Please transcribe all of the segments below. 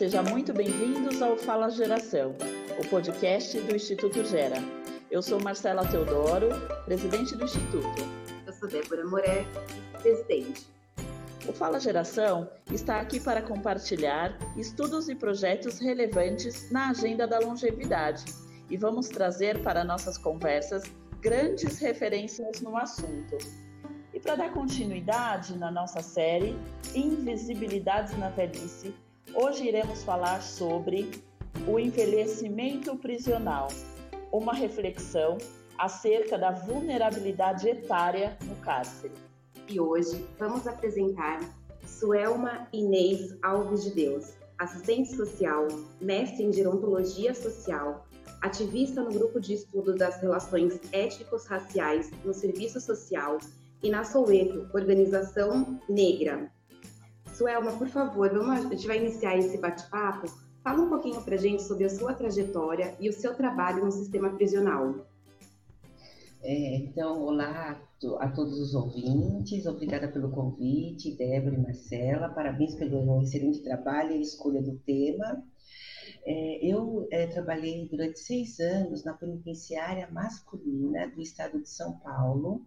Seja muito bem-vindos ao Fala Geração, o podcast do Instituto Gera. Eu sou Marcela Teodoro, presidente do Instituto. Eu sou Débora Moré, presidente. O Fala Geração está aqui para compartilhar estudos e projetos relevantes na agenda da longevidade e vamos trazer para nossas conversas grandes referências no assunto. E para dar continuidade na nossa série Invisibilidades na Velhice, hoje iremos falar sobre o envelhecimento prisional, uma reflexão acerca da vulnerabilidade etária no cárcere. E hoje vamos apresentar Suelma Inês Alves de Deus, assistente social, mestre em gerontologia social, ativista no grupo de estudo das relações étnicos-raciais no serviço social e na Soweto, Organização Negra. Suelma, por favor, vamos, a gente vai iniciar esse bate-papo. Fala um pouquinho para a gente sobre a sua trajetória e o seu trabalho no sistema prisional. É, então, olá a todos os ouvintes, obrigada pelo convite, Débora e Marcela, parabéns pelo excelente trabalho e escolha do tema. É, eu é, trabalhei durante seis anos na penitenciária masculina do estado de São Paulo,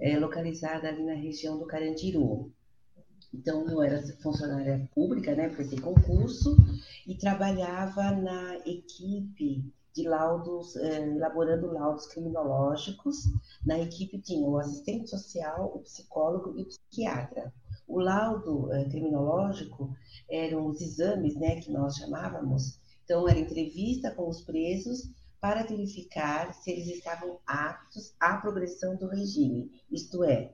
é, localizada ali na região do Carandiru. Então, eu era funcionária pública, né, prestei concurso e trabalhava na equipe de laudos, é, elaborando laudos criminológicos. Na equipe tinha o assistente social, o psicólogo e o psiquiatra. O laudo uh, criminológico eram os exames, né, que nós chamávamos. Então, era entrevista com os presos para verificar se eles estavam aptos à progressão do regime, isto é,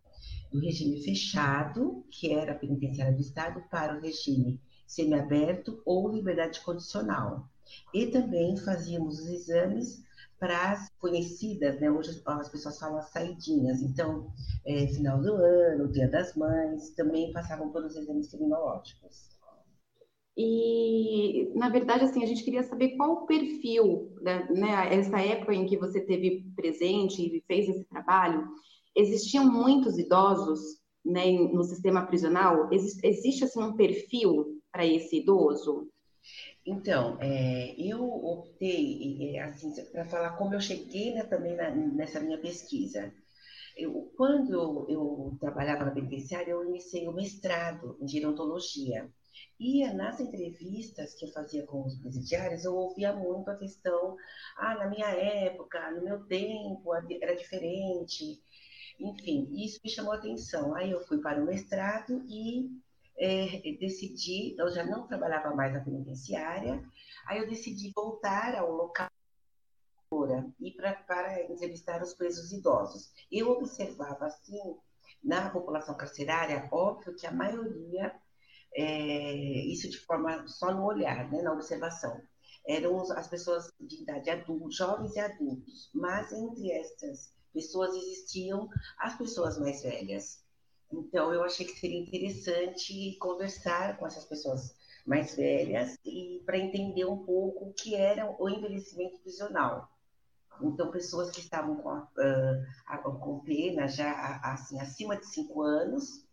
do regime fechado, que era a penitenciária do Estado, para o regime semiaberto ou liberdade condicional. E também fazíamos os exames para as conhecidas, né? Hoje as pessoas falam as saidinhas. Então, é, final do ano, Dia das Mães, também passavam pelos exames criminológicos. E, na verdade, assim, a gente queria saber qual o perfil, né, né, essa época em que você teve presente e fez esse trabalho, existiam muitos idosos né, no sistema prisional? Existe, assim, um perfil para esse idoso? Então, é, eu optei, assim, para falar como eu cheguei né, também na, nessa minha pesquisa. Eu, quando eu, trabalhava na penitenciária, eu iniciei o mestrado em gerontologia. E nas entrevistas que eu fazia com os presidiários, eu ouvia muito a questão, ah, na minha época, no meu tempo, era diferente. Enfim, isso me chamou atenção. Aí eu fui para o mestrado e é, decidi, eu já não trabalhava mais na penitenciária, aí eu decidi voltar ao local e pra, para entrevistar os presos idosos. Eu observava, assim, na população carcerária, óbvio que a maioria, é, isso de forma só no olhar, né, na observação, eram as pessoas de idade adulta, jovens e adultos, mas entre essas pessoas existiam as pessoas mais velhas. Então, eu achei que seria interessante conversar com essas pessoas mais velhas e para entender um pouco o que era o envelhecimento prisional. Então, pessoas que estavam com, a, a, com pena já assim, acima de cinco anos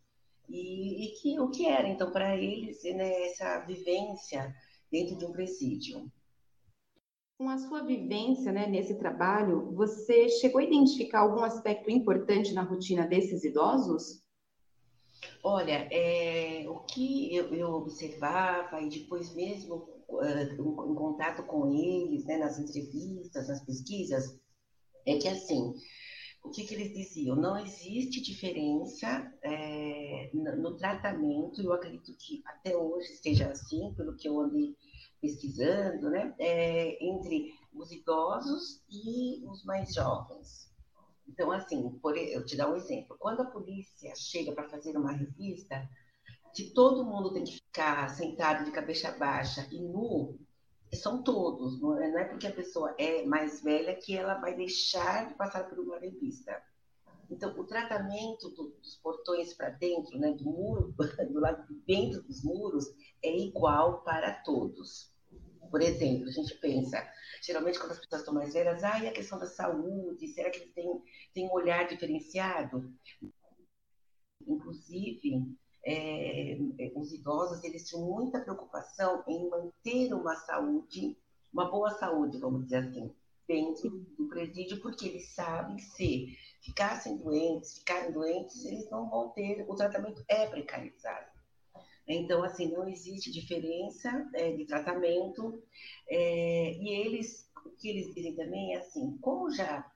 e, e que o que era, então, para eles, né, essa vivência dentro de um presídio. Com a sua vivência né, nesse trabalho, você chegou a identificar algum aspecto importante na rotina desses idosos? Olha, é, o que eu, eu, observava e depois mesmo uh, em contato com eles, né, nas entrevistas, nas pesquisas, é que assim, o que, que eles diziam? Não existe diferença é, no, no, tratamento, eu acredito que até hoje esteja assim, pelo que eu andei pesquisando, né, é, entre os idosos e os mais jovens. Então, assim, por, eu te dar um exemplo. Quando a polícia chega para fazer uma revista, que todo mundo tem que ficar sentado de cabeça baixa e nu, são todos. Não é, não é porque a pessoa é mais velha que ela vai deixar de passar por uma revista. Então, o tratamento do, dos portões para dentro, né, do muro, do lado de dentro dos muros, é igual para todos. Por exemplo, a gente pensa, geralmente quando as pessoas estão mais velhas, ah, e a questão da saúde, será que eles têm, têm um olhar diferenciado? Inclusive, é, os idosos eles tinham muita preocupação em manter uma saúde, uma boa saúde, vamos dizer assim, dentro do presídio, porque eles sabem que se ficassem doentes, ficarem doentes, eles não vão ter, o tratamento é precarizado. Então, assim, não existe diferença é, de tratamento, é, e eles, o que eles dizem também é assim, como já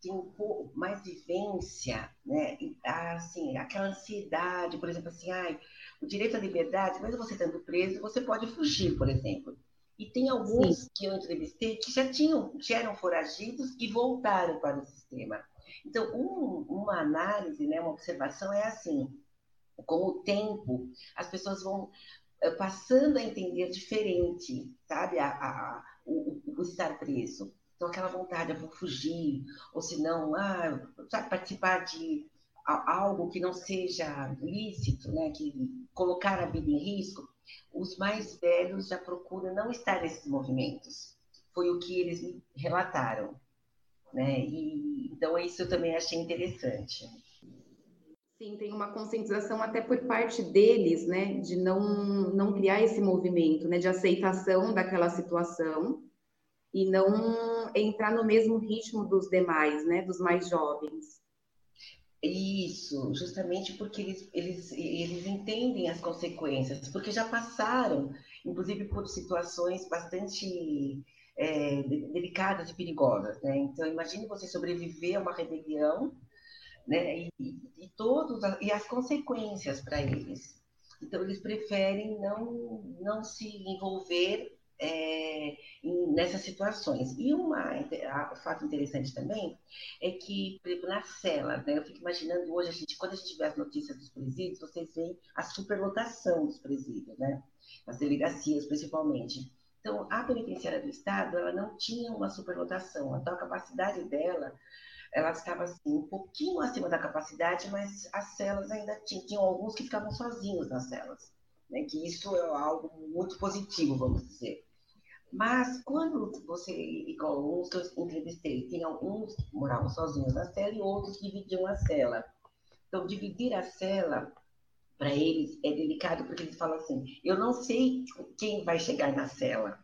tem um pouco mais vivência, né? Assim, aquela ansiedade, por exemplo, assim, ai, o direito à liberdade, mesmo você estando preso, você pode fugir, por exemplo. E tem alguns Sim. que eu entrevistei que já tinham, já eram foragidos e voltaram para o sistema. Então, um, uma análise, né, uma observação é assim: com o tempo, as pessoas vão eh, passando a entender diferente, sabe, a, a, o, o estar preso. Então, aquela vontade, eu vou fugir, ou se não, ah, participar de algo que não seja lícito, né, que colocar a vida em risco, os mais velhos já procuram não estar nesses movimentos. Foi o que eles me relataram, né? E então isso eu também achei interessante. Sim, tem uma conscientização até por parte deles, né, de não não criar esse movimento, né, de aceitação daquela situação e não entrar no mesmo ritmo dos demais, né, dos mais jovens. Isso, justamente porque eles, eles, eles entendem as consequências, porque já passaram, inclusive por situações bastante é, delicadas e perigosas, né? Então, imagine você sobreviver a uma rebelião, né? E, e, todos, e as consequências para eles. Então, eles preferem não, não se envolver é, nessas situações. E uma, um fato interessante também é que, por exemplo, nas celas, né, eu fico imaginando hoje, a gente, quando a gente vê as notícias dos presídios, vocês veem a superlotação dos presídios, né? As delegacias, principalmente. Então, a penitenciária do Estado, ela não tinha uma superlotação, então a capacidade dela, ela estava assim, um pouquinho acima da capacidade, mas as celas ainda tinham, tinham alguns que ficavam sozinhos nas celas né? que isso é algo muito positivo, vamos dizer. Mas quando você, igual uns que eu entrevistei, tem alguns que moravam sozinhos na cela e outros que dividiam a cela. Então, dividir a cela, para eles, é delicado, porque eles falam assim: eu não sei quem vai chegar na cela.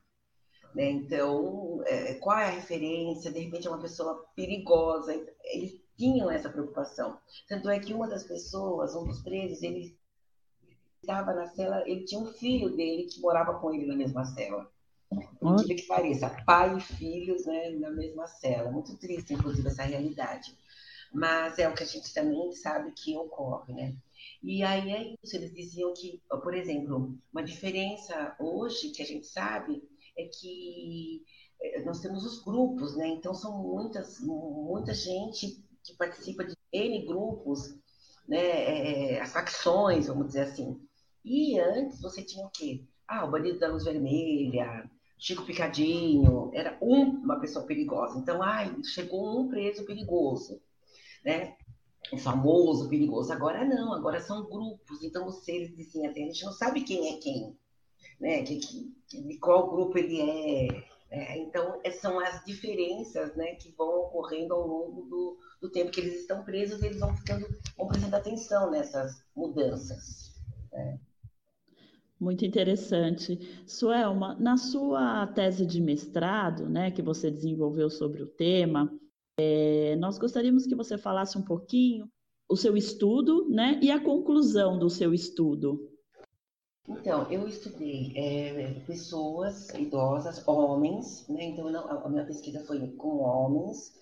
Né? Então, é, qual é a referência? De repente é uma pessoa perigosa. Eles tinham essa preocupação. Tanto é que uma das pessoas, um dos presos, ele estava na cela, ele tinha um filho dele que morava com ele na mesma cela. Incrível que pareça, pai e filhos né, na mesma cela. Muito triste, inclusive, essa realidade. Mas é o que a gente também sabe que ocorre, né? E aí é isso, eles diziam que, por exemplo, uma diferença hoje que a gente sabe é que eh, nós temos os grupos, né? Então são muitas, muita gente que participa de N grupos, né? É, as facções, vamos dizer assim. E antes você tinha o quê? Ah, o bandido da luz vermelha, Chico Picadinho, era uma pessoa perigosa. Então, ai, chegou um preso perigoso, né? O famoso perigoso. Agora não, agora são grupos. Então, vocês dizem até, a gente não sabe quem é quem, né? Que, de qual grupo ele é. é. Então, é, são as diferenças né, que vão ocorrendo ao longo do, do tempo que eles estão presos, eles vão ficando, vão prestando atenção nessas mudanças. Né? Muito interessante. Suelma, na sua tese de mestrado, né, que você desenvolveu sobre o tema, é, nós gostaríamos que você falasse um pouquinho o seu estudo, né, e a conclusão do seu estudo. Então, eu estudei é, pessoas idosas, homens, né, então não, a minha pesquisa foi com homens,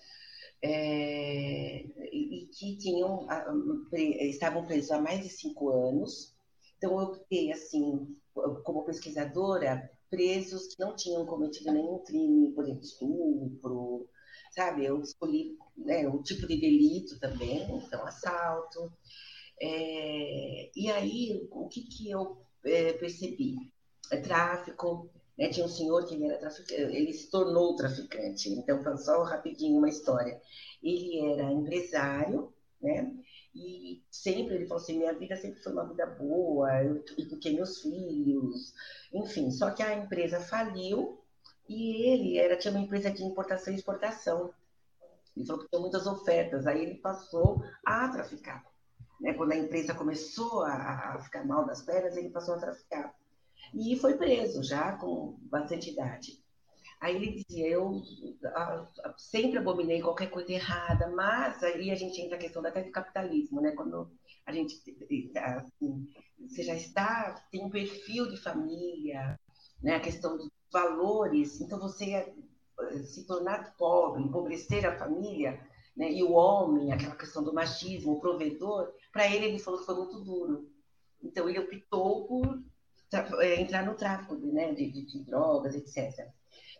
é, e, que tinham, estavam presos há mais de cinco anos, então, eu optei, assim, como pesquisadora, presos que não tinham cometido nenhum crime, por exemplo, estupro, sabe? Eu escolhi né, o tipo de delito também, então, assalto. É, e aí, o que, que eu é, percebi? Tráfico, né? tinha um senhor que ele era traficante, ele se tornou traficante, então, só rapidinho uma história. Ele era empresário, né? E sempre ele falou assim: minha vida sempre foi uma vida boa, eu eduquei meus filhos, enfim. Só que a empresa faliu e ele era, tinha uma empresa de importação e exportação. Ele falou que tinha muitas ofertas, aí ele passou a traficar. Né? Quando a imprensa começou a, a ficar mal das pernas, ele passou a traficar. E foi preso já com bastante idade. Aí ele dizia, eu sempre abominei qualquer coisa errada, mas aí a gente entra na questão até do capitalismo, né? Quando a gente, assim, você já está, tem um perfil de família, né? A questão dos valores, então você eh, se tornar pobre, empobrecer a família, né? E o homem, aquela questão do machismo, o provedor, para ele ele falou que foi muito duro. Então ele optou por eh, entrar no tráfico, né? de, de, de drogas, etc.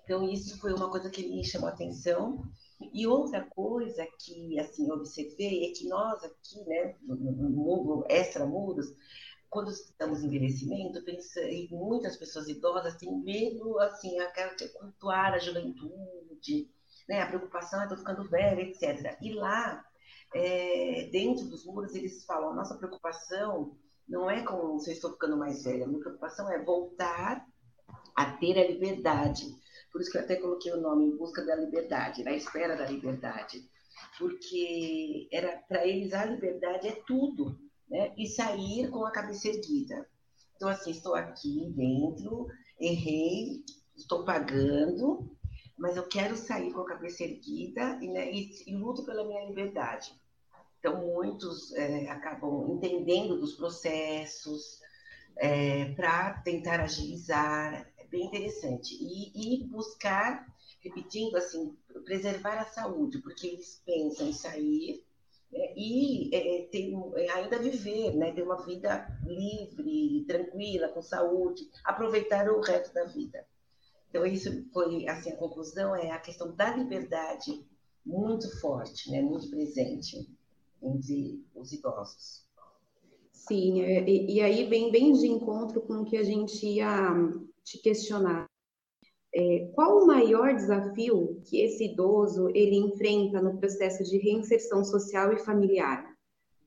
Então, isso foi uma coisa que me chamou a atenção. E outra coisa que, assim, observei é que nós aqui, né, no mundo extramuros, quando estamos em envelhecimento, pensa, e muitas pessoas idosas têm medo, assim, aquela cultuar a juventude, né, a preocupação, é estou ficando velha, etc. E lá, é, dentro dos muros, eles falam, nossa preocupação não é com se eu estou ficando mais velha, minha preocupação é voltar a ter a liberdade por isso que eu até coloquei o nome Em Busca da Liberdade, na espera da liberdade. Porque era para eles a liberdade é tudo, né? E sair com a cabeça erguida. Então, assim, estou aqui dentro, errei, estou pagando, mas eu quero sair com a cabeça erguida e, né, e, e luto pela minha liberdade. Então, muitos é, acabam entendendo dos processos é, para tentar agilizar bem interessante. E, e buscar, repetindo assim, preservar a saúde, porque eles pensam em sair né, e é, ter, é, ainda viver, né, ter uma vida livre, tranquila, com saúde, aproveitar o resto da vida. Então, isso foi, assim, a conclusão é a questão da liberdade muito forte, né, muito presente entre os idosos. Sim, é, e, e aí vem bem de encontro com o que a gente ia te questionar. É, qual o maior desafio que esse idoso ele enfrenta no processo de reinserção social e familiar?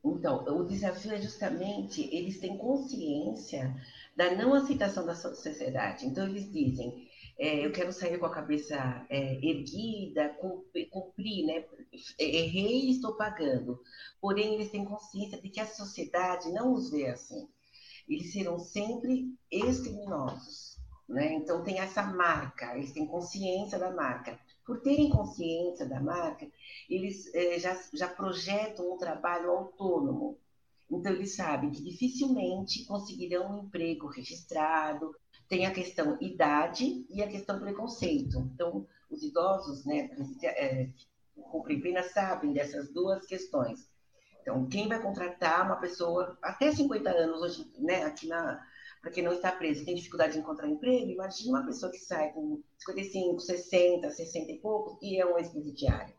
Então, o desafio é justamente eles têm consciência da não aceitação da sociedade. Então, eles dizem: é, eu quero sair com a cabeça é, erguida, cumprir, cumprir, né? Errei estou pagando. Porém, eles têm consciência de que a sociedade não os vê assim. Eles serão sempre ex-criminosos né? Então, tem essa marca, eles têm consciência da marca. Por terem consciência da marca, eles é, já, já projetam um trabalho autônomo. Então, eles sabem que dificilmente conseguirão um emprego registrado. Tem a questão idade e a questão preconceito. Então, os idosos, né, é, cumprem pena, sabem dessas duas questões. Então, quem vai contratar uma pessoa até 50 anos hoje, né, aqui na, para quem não está preso, tem dificuldade de encontrar emprego, imagina uma pessoa que sai com 55, 60, 60 e poucos e é um ex-presidiário.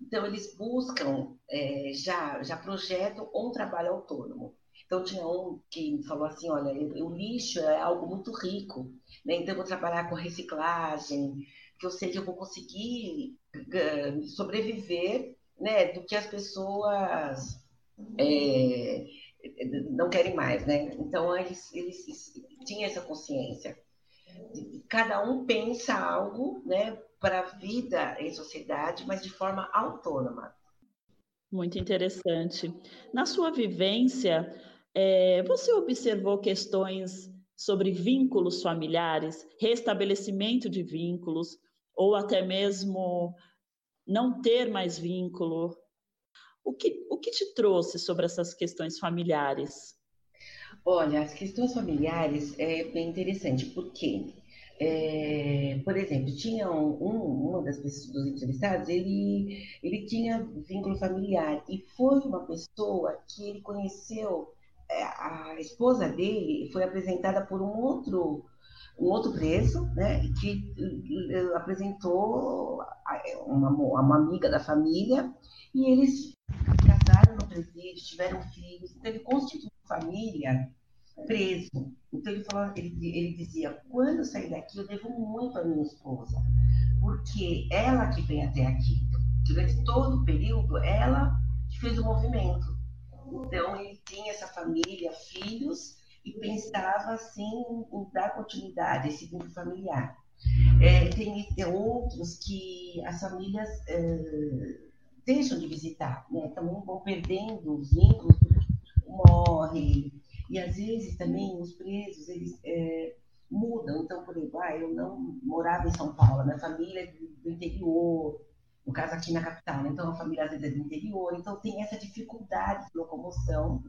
Então, eles buscam, é, já, já projetam um trabalho autônomo. Então, tinha um que falou assim: olha, o lixo é algo muito rico, né? então eu vou trabalhar com reciclagem, que eu sei que eu vou conseguir uh, sobreviver né, do que as pessoas. É, não querem mais, né? Então eles, eles tinham essa consciência. Cada um pensa algo, né, para a vida em sociedade, mas de forma autônoma. Muito interessante. Na sua vivência, é, você observou questões sobre vínculos familiares, restabelecimento de vínculos, ou até mesmo não ter mais vínculo? O que, o que te trouxe sobre essas questões familiares? Olha, as questões familiares é bem interessante, porque, é, por exemplo, tinha um, um, uma das pessoas dos entrevistados, ele, ele tinha vínculo familiar e foi uma pessoa que ele conheceu, a esposa dele foi apresentada por um outro um outro preso, né, que eh, apresentou uma, uma amiga da família e eles casaram no presídio, tiveram filhos, então ele constituiu família preso. Então ele falou, ele, ele dizia, quando eu sair daqui eu devo muito à minha esposa, porque ela que vem até aqui. Durante todo o período, ela fez o movimento. Então ele tinha essa família, filhos, e pensava assim em dar continuidade a esse vínculo familiar. É, tem, tem outros que as famílias é, deixam de visitar, né? Também vão perdendo os vínculos morre. E às vezes também os presos, eles é, mudam. Então, por exemplo, ah, eu não morava em São Paulo, minha família é do interior, no caso aqui na capital, né? então a família às vezes é do interior, então tem essa dificuldade de locomoção.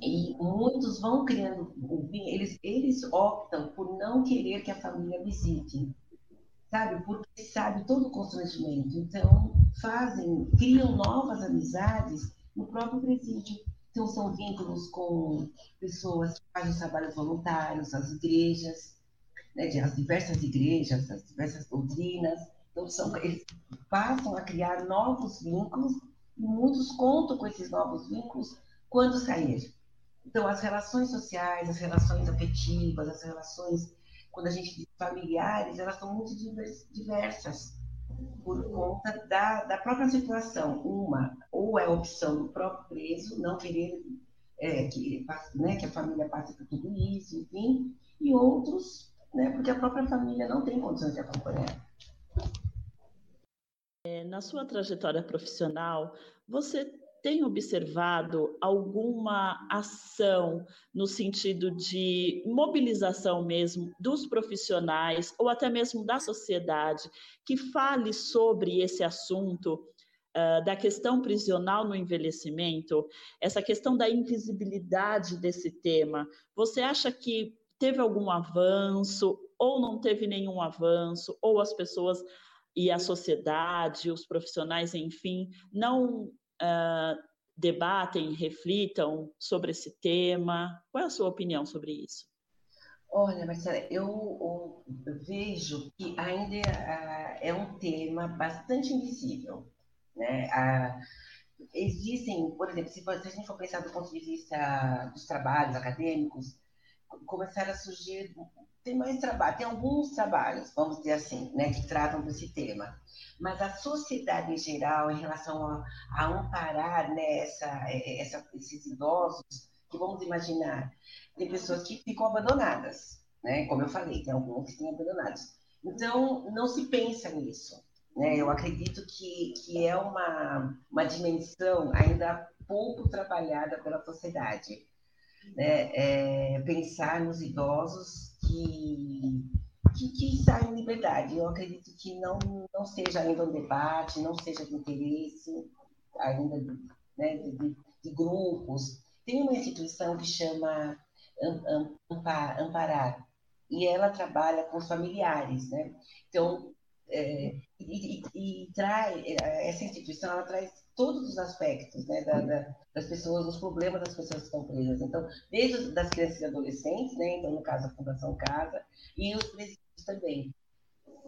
E muitos vão criando, eles, eles optam por não querer que a família visite, sabe? Porque sabe todo o constrangimento. Então, fazem, criam novas amizades no próprio presídio. Então, são vínculos com pessoas que fazem trabalhos voluntários, as igrejas, né, as diversas igrejas, as diversas doutrinas. Então, são, eles passam a criar novos vínculos e muitos contam com esses novos vínculos quando sair. Então, as relações sociais, as relações afetivas, as relações, quando a gente diz familiares, elas são muito diversas por conta da, da própria situação. Uma, ou é a opção do próprio preso não querer é, que, né, que a família passe por tudo isso, enfim, e outros, né, porque a própria família não tem condições de acompanhar. É, na sua trajetória profissional, você tem observado alguma ação no sentido de mobilização mesmo dos profissionais ou até mesmo da sociedade que fale sobre esse assunto uh, da questão prisional no envelhecimento, essa questão da invisibilidade desse tema? Você acha que teve algum avanço ou não teve nenhum avanço ou as pessoas e a sociedade, os profissionais, enfim, não uh, debatem, reflitam sobre esse tema? Qual é a sua opinião sobre isso? Olha, Marcela, eu, eu vejo que ainda uh, é um tema bastante invisível. Né? Uh, existem, por exemplo, se, se a gente for pensar do ponto de vista dos trabalhos acadêmicos, começaram a surgir, tem mais trabalho, tem alguns trabalhos, vamos dizer assim, né, que tratam desse tema mas a sociedade em geral, em relação a, a amparar né, essa, essa, esses idosos, que vamos imaginar, tem pessoas que ficam abandonadas, né? como eu falei, tem alguns que estão abandonados. Então, não se pensa nisso. Né? Eu acredito que, que é uma, uma dimensão ainda pouco trabalhada pela sociedade. Né? É, pensar nos idosos que que, que saia em liberdade. Eu acredito que não, não seja ainda um debate, não seja de interesse ainda né, de, de, de, grupos. Tem uma instituição que chama Amparar, e ela trabalha com os familiares, né? Então, é, e, e, e, traz, essa instituição ela traz todos os aspectos né, da, da, das pessoas, os problemas das pessoas que estão presas. Então, desde das crianças e adolescentes, né, então, no caso, a Fundação Casa, e os presídios também.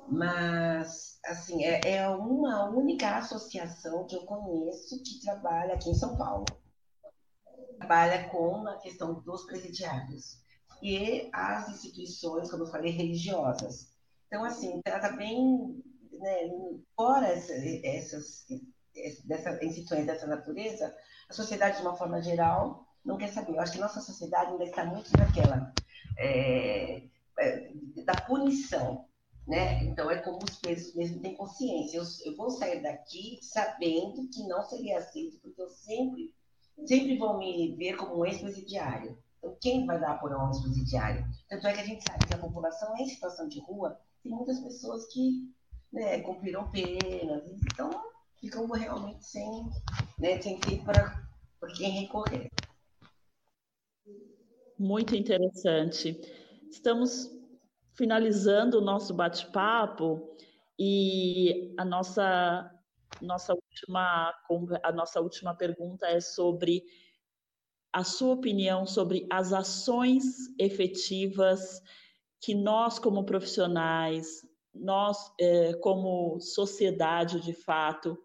Mas, assim, é, é uma única associação que eu conheço que trabalha aqui em São Paulo. Trabalha com a questão dos presidiários. E as instituições, como eu falei, religiosas. Então, assim, trata bem, né, fora essas, dessas instituições dessa natureza, a sociedade, de uma forma geral, não quer saber. Eu acho que nossa sociedade ainda está muito naquela. É, é, da punição, né? Então é como os presos mesmo têm consciência. Eu, eu, vou sair daqui sabendo que não seria aceito, porque eu sempre, sempre vão me ver como um ex-presidiário. Então quem vai dar por um ex-presidiário? Tanto é que a gente sabe que a população em situação de rua tem muitas pessoas que né, cumpriram penas, então ficam realmente sem, né, sem ter para quem recorrer. Muito interessante. Estamos finalizando o nosso bate-papo e a nossa nossa última a nossa última pergunta é sobre a sua opinião sobre as ações efetivas que nós como profissionais, nós é, como sociedade de fato,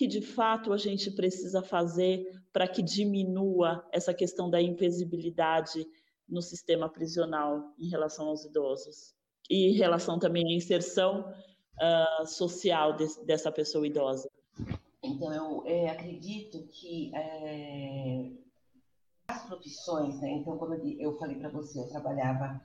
que de fato a gente precisa fazer para que diminua essa questão da invisibilidade no sistema prisional em relação aos idosos e em relação também à inserção uh, social de, dessa pessoa idosa. Então, eu é, acredito que é, as profissões, né? Então, como eu falei para você, eu trabalhava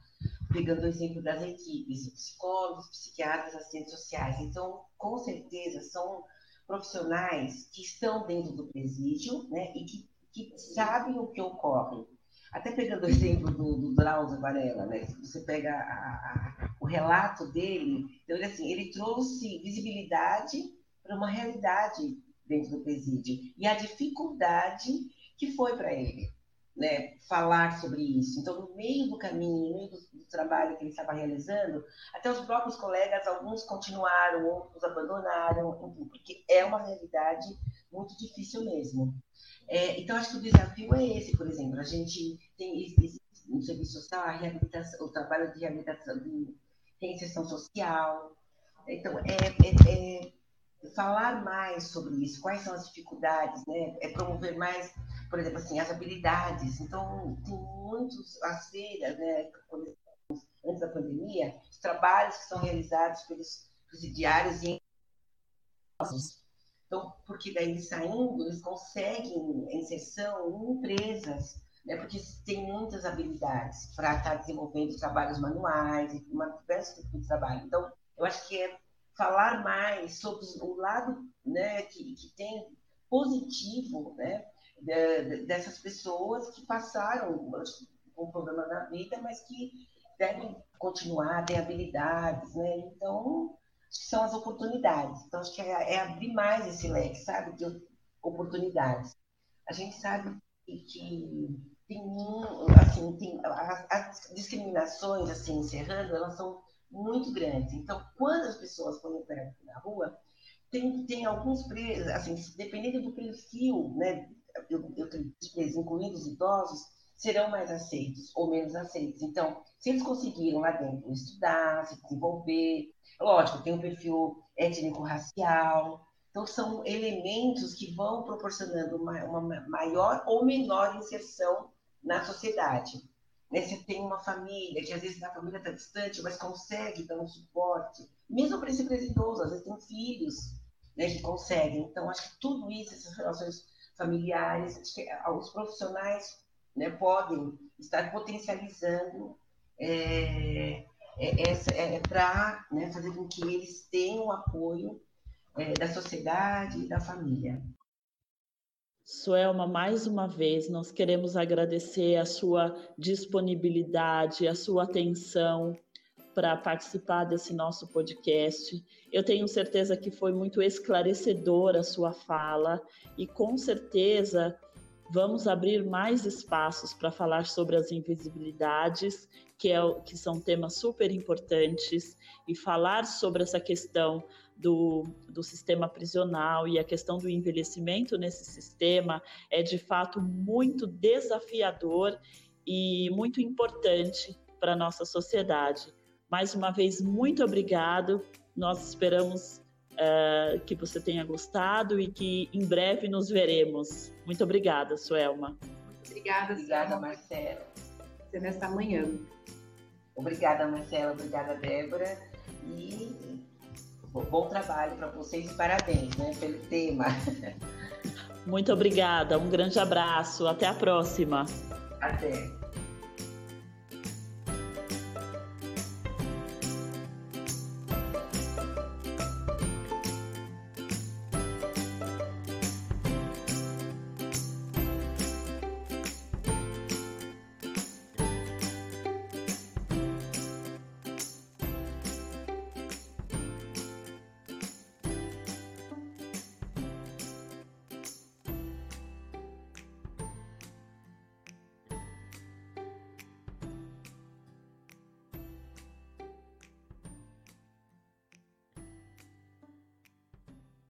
pegando o exemplo das equipes, psicólogos, psiquiatras, assistentes sociais. Então, com certeza, são profissionais que estão dentro do presídio, né? E que que sabem o que ocorre. Até pegando o exemplo do, do Drauzio Varela, né? Você pega a, a, o relato dele, então, ele, assim, ele trouxe visibilidade para uma realidade dentro do presídio e a dificuldade que foi para ele né, falar sobre isso. Então, no meio do caminho, no meio do, do, trabalho que ele estava realizando, até os próprios colegas, alguns continuaram, outros abandonaram, porque é uma realidade muito difícil mesmo. É, então, acho que o desafio é esse, por exemplo, a gente tem no serviço social a reabilitação, o trabalho de reabilitação, de reinserção social. Então, é, é, é falar mais sobre isso, quais são as dificuldades, né? É promover mais, por exemplo, assim, as habilidades. Então, tem muitos, as feiras, né? Antes da pandemia, os trabalhos que são realizados pelos presidiários e então, porque daí saindo, eles conseguem inserção em empresas, né, porque tem muitas habilidades para estar desenvolvendo trabalhos manuais, uma diversos tipos de trabalho. Então, eu acho que é falar mais sobre o lado né, que, que tem positivo né, dessas pessoas que passaram um problema na vida, mas que devem continuar, têm habilidades, né? Então, são as oportunidades. Então, acho que é, é abrir mais esse leque, sabe, de oportunidades. A gente sabe que, tem, assim, tem as, as discriminações, assim, encerrando, elas são muito grandes. Então, quando as pessoas pé na rua, tem, tem alguns presos, assim, dependendo do perfil, né, eu, eu incluindo os idosos, serão mais aceitos ou menos aceitos. Então, se eles conseguiram lá dentro estudar, se desenvolver, lógico, tem um perfil étnico-racial, então são elementos que vão proporcionando uma, uma maior ou menor inserção na sociedade. Né? Você tem uma família, que às vezes a família está distante, mas consegue dar um suporte. Mesmo para esse idoso, às vezes tem filhos né, que conseguem. Então, acho que tudo isso, essas relações familiares, os profissionais né, podem estar potencializando é, é, é, para né, fazer com que eles tenham apoio é, da sociedade e da família. Suelma, mais uma vez, nós queremos agradecer a sua disponibilidade, a sua atenção para participar desse nosso podcast. Eu tenho certeza que foi muito esclarecedora a sua fala e com certeza vamos abrir mais espaços para falar sobre as invisibilidades, que, é, que são temas super importantes, e falar sobre essa questão do, do sistema prisional e a questão do envelhecimento nesse sistema é de fato muito desafiador e muito importante para a nossa sociedade. Mais uma vez, muito obrigado. Nós esperamos uh, que você tenha gostado e que em breve nos veremos. Muito obrigada, Suelma. Obrigada, Obrigada, Marcela. Você nesta manhã. Obrigada, Marcela. Obrigada, Débora. E bom trabalho para vocês e parabéns né, pelo tema. Muito obrigada. Um grande abraço. Até a próxima. Até.